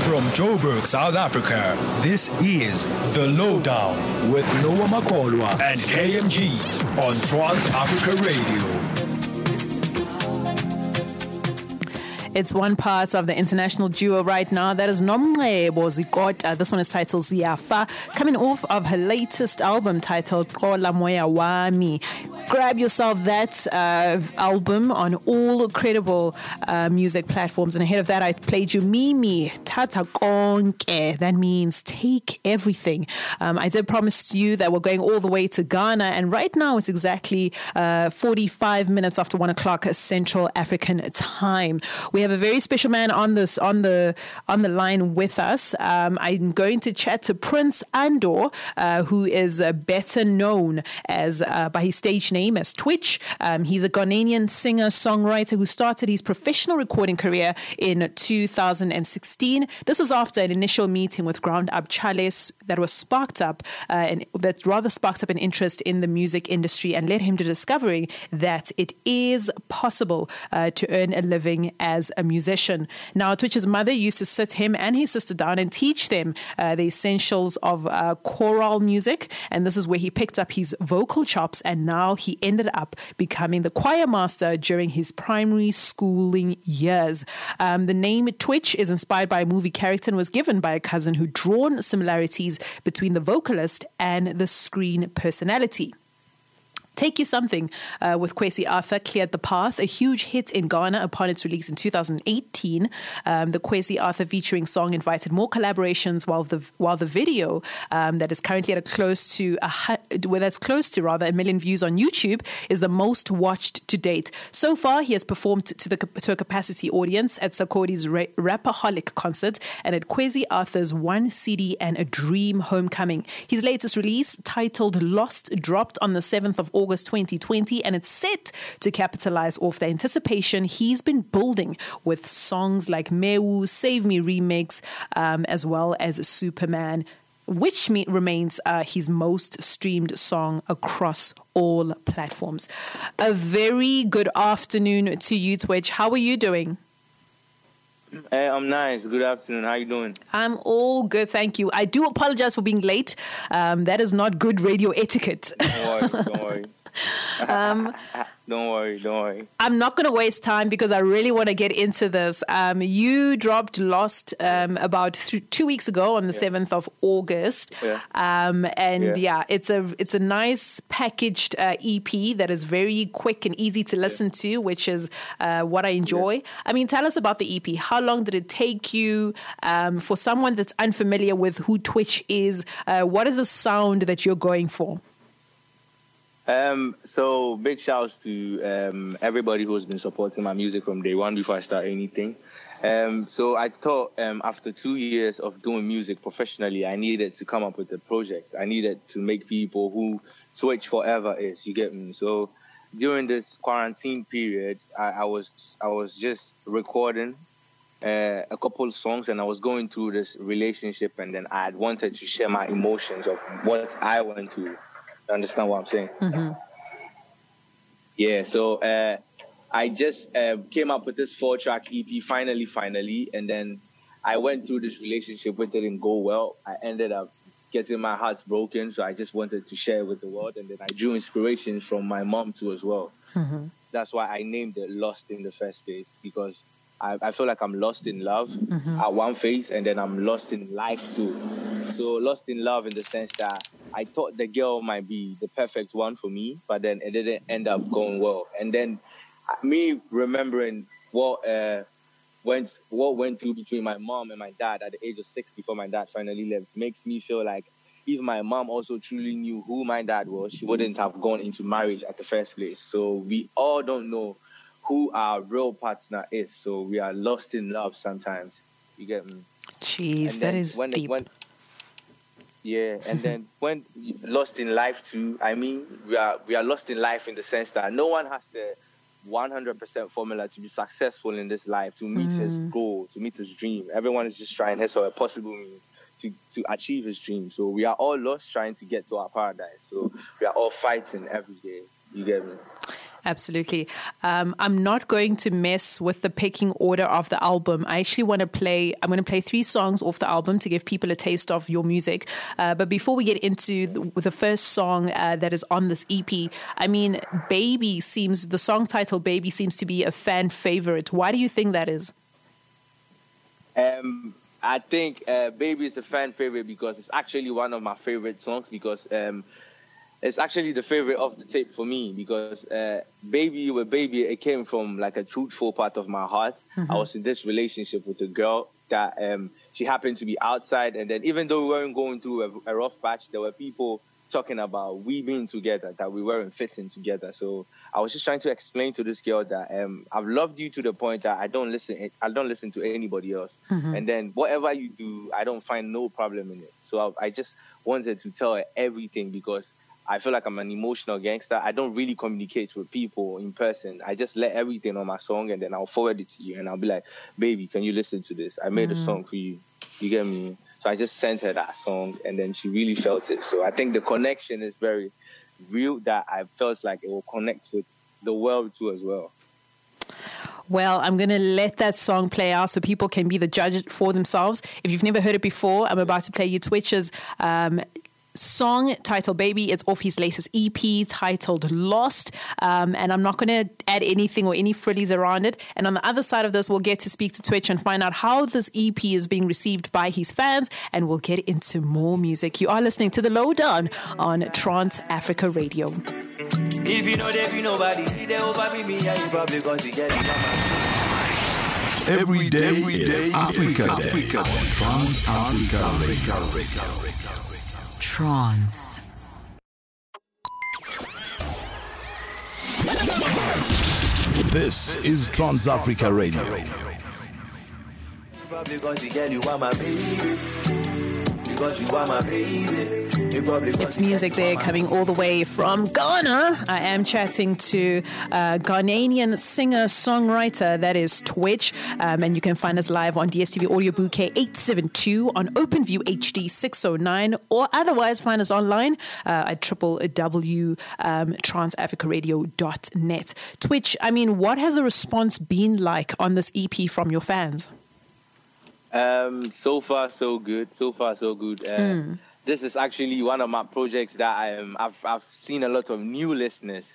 From Joburg, South Africa, this is The Lowdown with Noah Makolwa and KMG on Trans Africa Radio. It's one part of the international duo right now. That is Nomncebo Zikode. This one is titled Ziafa, coming off of her latest album titled Xola Moya Wami. Grab yourself that uh, album on all credible uh, music platforms. And ahead of that, I played you Mimi Tata Konke. That means take everything. Um, I did promise you that we're going all the way to Ghana, and right now it's exactly uh, 45 minutes after one o'clock Central African time. We we have a very special man on this on the on the line with us. Um, I'm going to chat to Prince Andor, uh, who is uh, better known as uh, by his stage name as Twitch. Um, he's a Ghanaian singer songwriter who started his professional recording career in 2016. This was after an initial meeting with Ground Up Chale that was sparked up uh, and that rather sparked up an interest in the music industry and led him to discovering that it is possible uh, to earn a living as a musician. Now, Twitch's mother used to sit him and his sister down and teach them uh, the essentials of uh, choral music. And this is where he picked up his vocal chops. And now he ended up becoming the choir master during his primary schooling years. Um, the name Twitch is inspired by a movie character and was given by a cousin who drawn similarities between the vocalist and the screen personality. Take You Something uh, with Kwesi Arthur cleared the path, a huge hit in Ghana upon its release in 2018. Um, the Kwesi Arthur featuring song invited more collaborations, while the while the video um, that is currently at a close to a well, that's close to rather a million views on YouTube is the most watched to date. So far, he has performed to the to a capacity audience at Sarkodie's Ra- Rapperholic concert and at Kwesi Arthur's One CD and a Dream Homecoming. His latest release, titled Lost, dropped on the 7th of August. August 2020, and it's set to capitalize off the anticipation he's been building with songs like Meu, Save Me Remix, um, as well as Superman which me- remains uh, his most streamed song across all platforms. A very good afternoon to you, Twitch. How are you doing? Hey, I'm nice. Good afternoon. How you doing? I'm all good, thank you. I do apologize for being late. Um, that is not good radio etiquette. Don't worry. Don't worry. Um, don't worry, don't worry. I'm not going to waste time because I really want to get into this. Um, you dropped Lost um, about th- two weeks ago on the seventh of August, yeah. Um, and yeah. yeah. it's a it's a nice packaged uh, EP that is very quick and easy to listen yeah. to, which is uh, what I enjoy. I mean, tell us about the EP. How long did it take you? Um, for someone that's unfamiliar with who Twitch is, uh, what is the sound that you're going for? Um, so big shouts to um, everybody who's been supporting my music from day one before I start anything. Um, so I thought um, after two years of doing music professionally, I needed to come up with a project. I needed to make people who Twitch 4EVA is. You get me? So during this quarantine period, I, I was I was just recording uh, a couple songs, and I was going through this relationship, and then I had wanted to share my emotions of what I went through understand what I'm saying? Mm-hmm. Yeah, so uh, I just uh, came up with this four track EP finally, finally, and then I went through this relationship with it didn't go well. I ended up getting my heart broken, so I just wanted to share with the world, and then I drew inspiration from my mom too as well. Mm-hmm. That's why I named it Lost in the first place because I, I feel like I'm lost in love mm-hmm. at one phase, and then I'm lost in life too. So lost in love in the sense that I thought the girl might be the perfect one for me, but then it didn't end up going well. And then uh, me remembering what uh, went what went through between my mom and my dad at the age of six before my dad finally left makes me feel like if my mom also truly knew who my dad was, she wouldn't have gone into marriage at the first place. So we all don't know who our real partner is. So we are lost in love sometimes. You get me? Jeez, that is when, deep. When, yeah, and then when lost in life too, I mean, we are we are lost in life in the sense that no one has the 100% formula to be successful in this life, to meet mm. his goal, to meet his dream. Everyone is just trying his or a possible means to, to achieve his dream. So we are all lost trying to get to our paradise. So we are all fighting every day. You get me? Absolutely. Um, I'm not going to mess with the picking order of the album. I actually want to play. I'm going to play three songs off the album to give people a taste of your music. Uh, but before we get into the, the first song uh, that is on this EP, I mean, "Baby" seems the song title "Baby" seems to be a fan favorite. Why do you think that is? Um, I think uh, "Baby" is a fan favorite because it's actually one of my favorite songs because. Um, it's actually the favorite of the tape for me because uh, baby with baby it came from like a truthful part of my heart mm-hmm. i was in this relationship with a girl that um, she happened to be outside and then even though we weren't going through a, a, rough patch there were people talking about we being together that we weren't fitting together so i was just trying to explain to this girl that um, i've loved you to the point that i don't listen i don't listen to anybody else mm-hmm. and then whatever you do i don't find no problem in it so I, I just wanted to tell her everything because I feel like I'm an emotional gangster. I don't really communicate with people in person. I just let everything on my song and then I'll forward it to you and I'll be like, baby, can you listen to this? I made mm. a song for you. You get me? So I just sent her that song and then she really felt it. So I think the connection is very real that I felt like it will connect with the world too as well. Well, I'm going to let that song play out so people can be the judge for themselves. If you've never heard it before, I'm about to play you Twitch's um, song titled Baby. It's off his latest EP titled Lost. Um, and I'm not going to add anything or any frillies around it. And on the other side of this, we'll get to speak to Twitch and find out how this EP is being received by his fans. And we'll get into more music. You are listening to The Lowdown on Trans Africa Radio. If you know there be nobody, they over me, me, and you probably got to get Every day, Every day is Africa, Africa Day. Africa. Trans Africa Radio. Trance. This is Trans Africa Radio. It's music there coming all the way from Ghana. I am chatting to a Ghanaian singer songwriter that is Twitch, um, and you can find us live on DSTV Audio Bouquet 872 on OpenView HD 609, or otherwise find us online uh, at www.transafricaradio.net. Twitch, I mean, what has the response been like on this EP from your fans? Um, so far, so good. So far, so good. Uh, mm. This is actually one of my projects that I am. I've I've seen a lot of new listeners,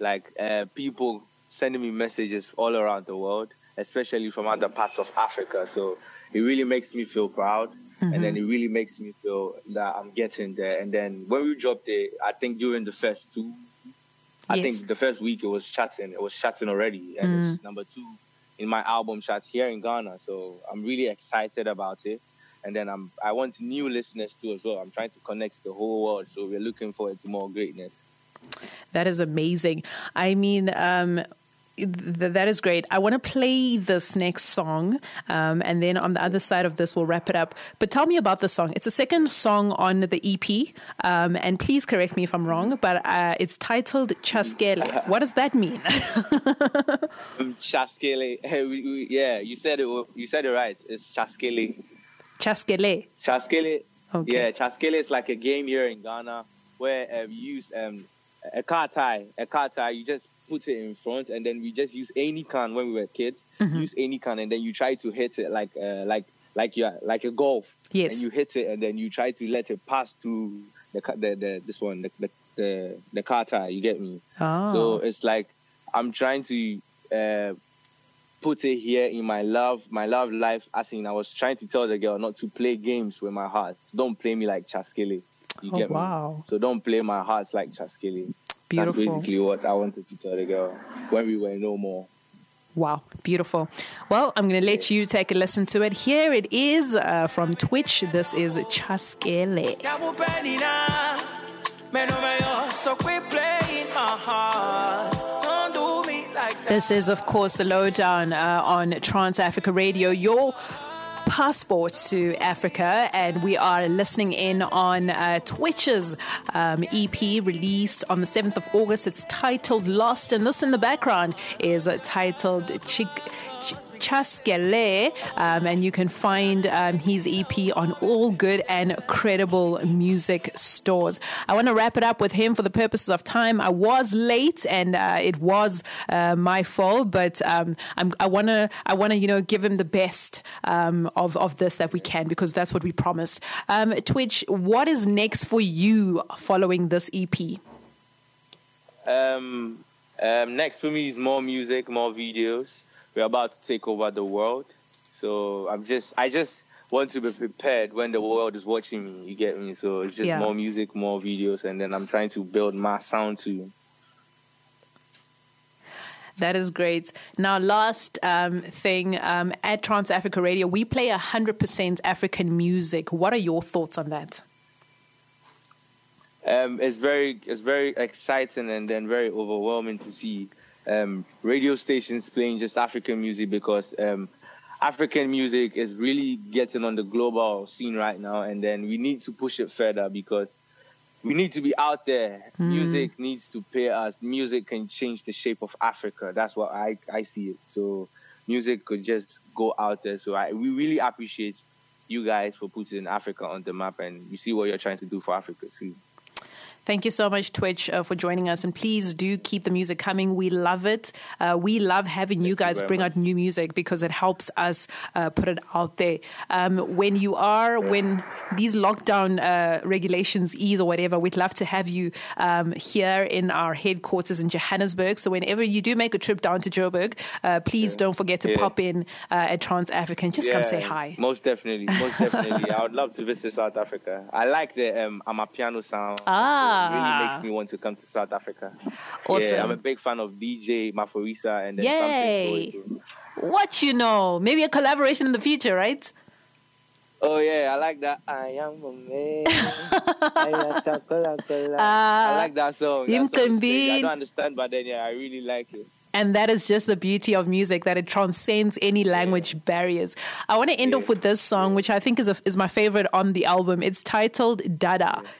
like uh, people sending me messages all around the world, especially from other parts of Africa. So it really makes me feel proud, mm-hmm. and then mm-hmm. it really makes me feel that I'm getting there. And then when we dropped it, I think during the first two, I think the first week it was chatting. It was chatting already, and mm. it's number two in my album shots here in Ghana. So I'm really excited about it. And then I'm I want new listeners too as well. I'm trying to connect the whole world. So we're looking forward to more greatness. That is amazing. I mean, um, that is great. I want to play this next song, um, and then on the other side of this, we'll wrap it up. But tell me about the song. It's a second song on the EP, um, and please correct me if I'm wrong, but uh, it's titled Chaskele. What does that mean? Um, Chaskele. yeah, you said it. You said it right. It's Chaskele. Chaskele. Chaskele. Okay. Yeah, Chaskele is like a game here in Ghana where um, you use um, a car tie. A car tie. You just put it in front, and then we just use any can when we were kids. Mm-hmm. Use any can, and then you try to hit it like uh, like like you are like a golf. Yes. And you hit it, and then you try to let it pass through the the, the this one the the the, the car tire. You get me? Oh. So it's like I'm trying to. Uh, put it here in my love, my love life. As in, I was trying to tell the girl not to play games with my heart. Don't play me like Chaskele. You oh, get wow. me? So don't play my heart like Chaskele. Beautiful. That's basically what I wanted to tell the girl when we were no more. Wow, beautiful. Well, I'm going to let you take a listen to it. Here it is uh, from Twitch. This is Chaskele. This is, of course, the lowdown uh, on Trans Africa Radio. Your passport to Africa, and we are listening in on uh, Twitch's um, EP released on the 7th of August. It's titled Lost, and this in the background is titled Chick. Chaskele, um, and you can find um, his EP on all good and credible music stores. I want to wrap it up with him for the purposes of time. I was late, and uh, it was uh, my fault, but um, i want to I want to you know give him the best um, of of this that we can because that's what we promised. Um, Twitch, what is next for you following this EP? Um, um, next for me is more music, more videos. We're about to take over the world, so I'm just I just want to be prepared when the world is watching me. You get me? So it's just yeah. more music, more videos, and then I'm trying to build my sound too. That is great. Now, last um, thing um, at Trans Africa Radio, we play 100% African music. What are your thoughts on that? Um, it's very it's very exciting and then very overwhelming to see um, radio stations playing just African music because um, African music is really getting on the global scene right now, and then we need to push it further because we need to be out there. Mm. Music needs to pay us. Music can change the shape of Africa. That's what I, I see it. So music could just go out there. So I we really appreciate you guys for putting Africa on the map, and you see what you're trying to do for Africa too. Thank you so much, Twitch, uh, for joining us. And please do keep the music coming. We love it. Uh, we love having Thank you guys you bring much. out new music because it helps us uh, put it out there. Um, when you are, when these lockdown uh, regulations ease or whatever, we'd love to have you um, here in our headquarters in Johannesburg. So whenever you do make a trip down to Joburg, uh, please yeah. don't forget to yeah. pop in uh, at Trans Africa and just yeah, come say hi. Most definitely. Most definitely. I would love to visit South Africa. I like the um, Amapiano sound. Ah really ah. makes me want to come to South Africa. Awesome. Yeah, I'm a big fan of DJ Maphorisa and then Yay. What you know? Maybe a collaboration in the future, right? Oh yeah, I like that. I am a man. I, uh, I like that song. That song I don't understand, but then yeah, I really like it. And that is just the beauty of music that it transcends any language yeah. barriers. I want to end yeah. off with this song, which I think is a, is my favorite on the album. It's titled Dada. Yeah.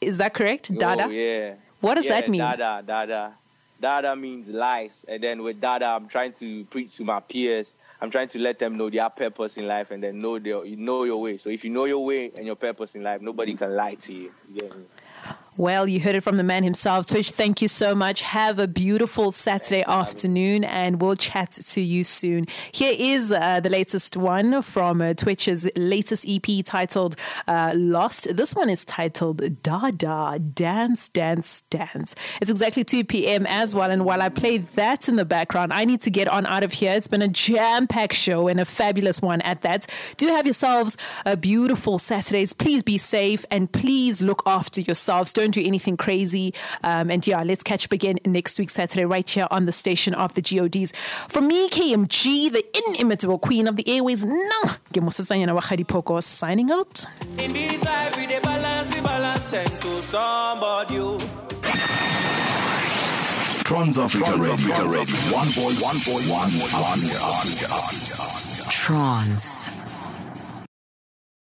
Is that correct? Dada? Oh, yeah. What does yeah, that mean? Dada, Dada. Dada means lies. And then with Dada, I'm trying to preach to my peers. I'm trying to let them know their purpose in life and then know their, you know your way. So if you know your way and your purpose in life, nobody can lie to you. you well, you heard it from the man himself. Twitch, thank you so much. Have a beautiful Saturday afternoon, and we'll chat to you soon. Here is uh, the latest one from uh, Twitch's latest EP titled uh, Lost. This one is titled Dada Dance, Dance, Dance. It's exactly 2 p.m. as well, and while I play that in the background, I need to get on out of here. It's been a jam packed show and a fabulous one at that. Do have yourselves a beautiful Saturdays. Please be safe and please look after yourselves. Don't don't do anything crazy. Um, and yeah, let's catch up again next week, Saturday, right here on the station of the GODs. From me, KMG, the inimitable queen of the airways, nah, Poko, signing out. In this life, we balance, balance, to somebody. Trans Africa Radio, one voice, one voice, one, one, one, one, one. Trans.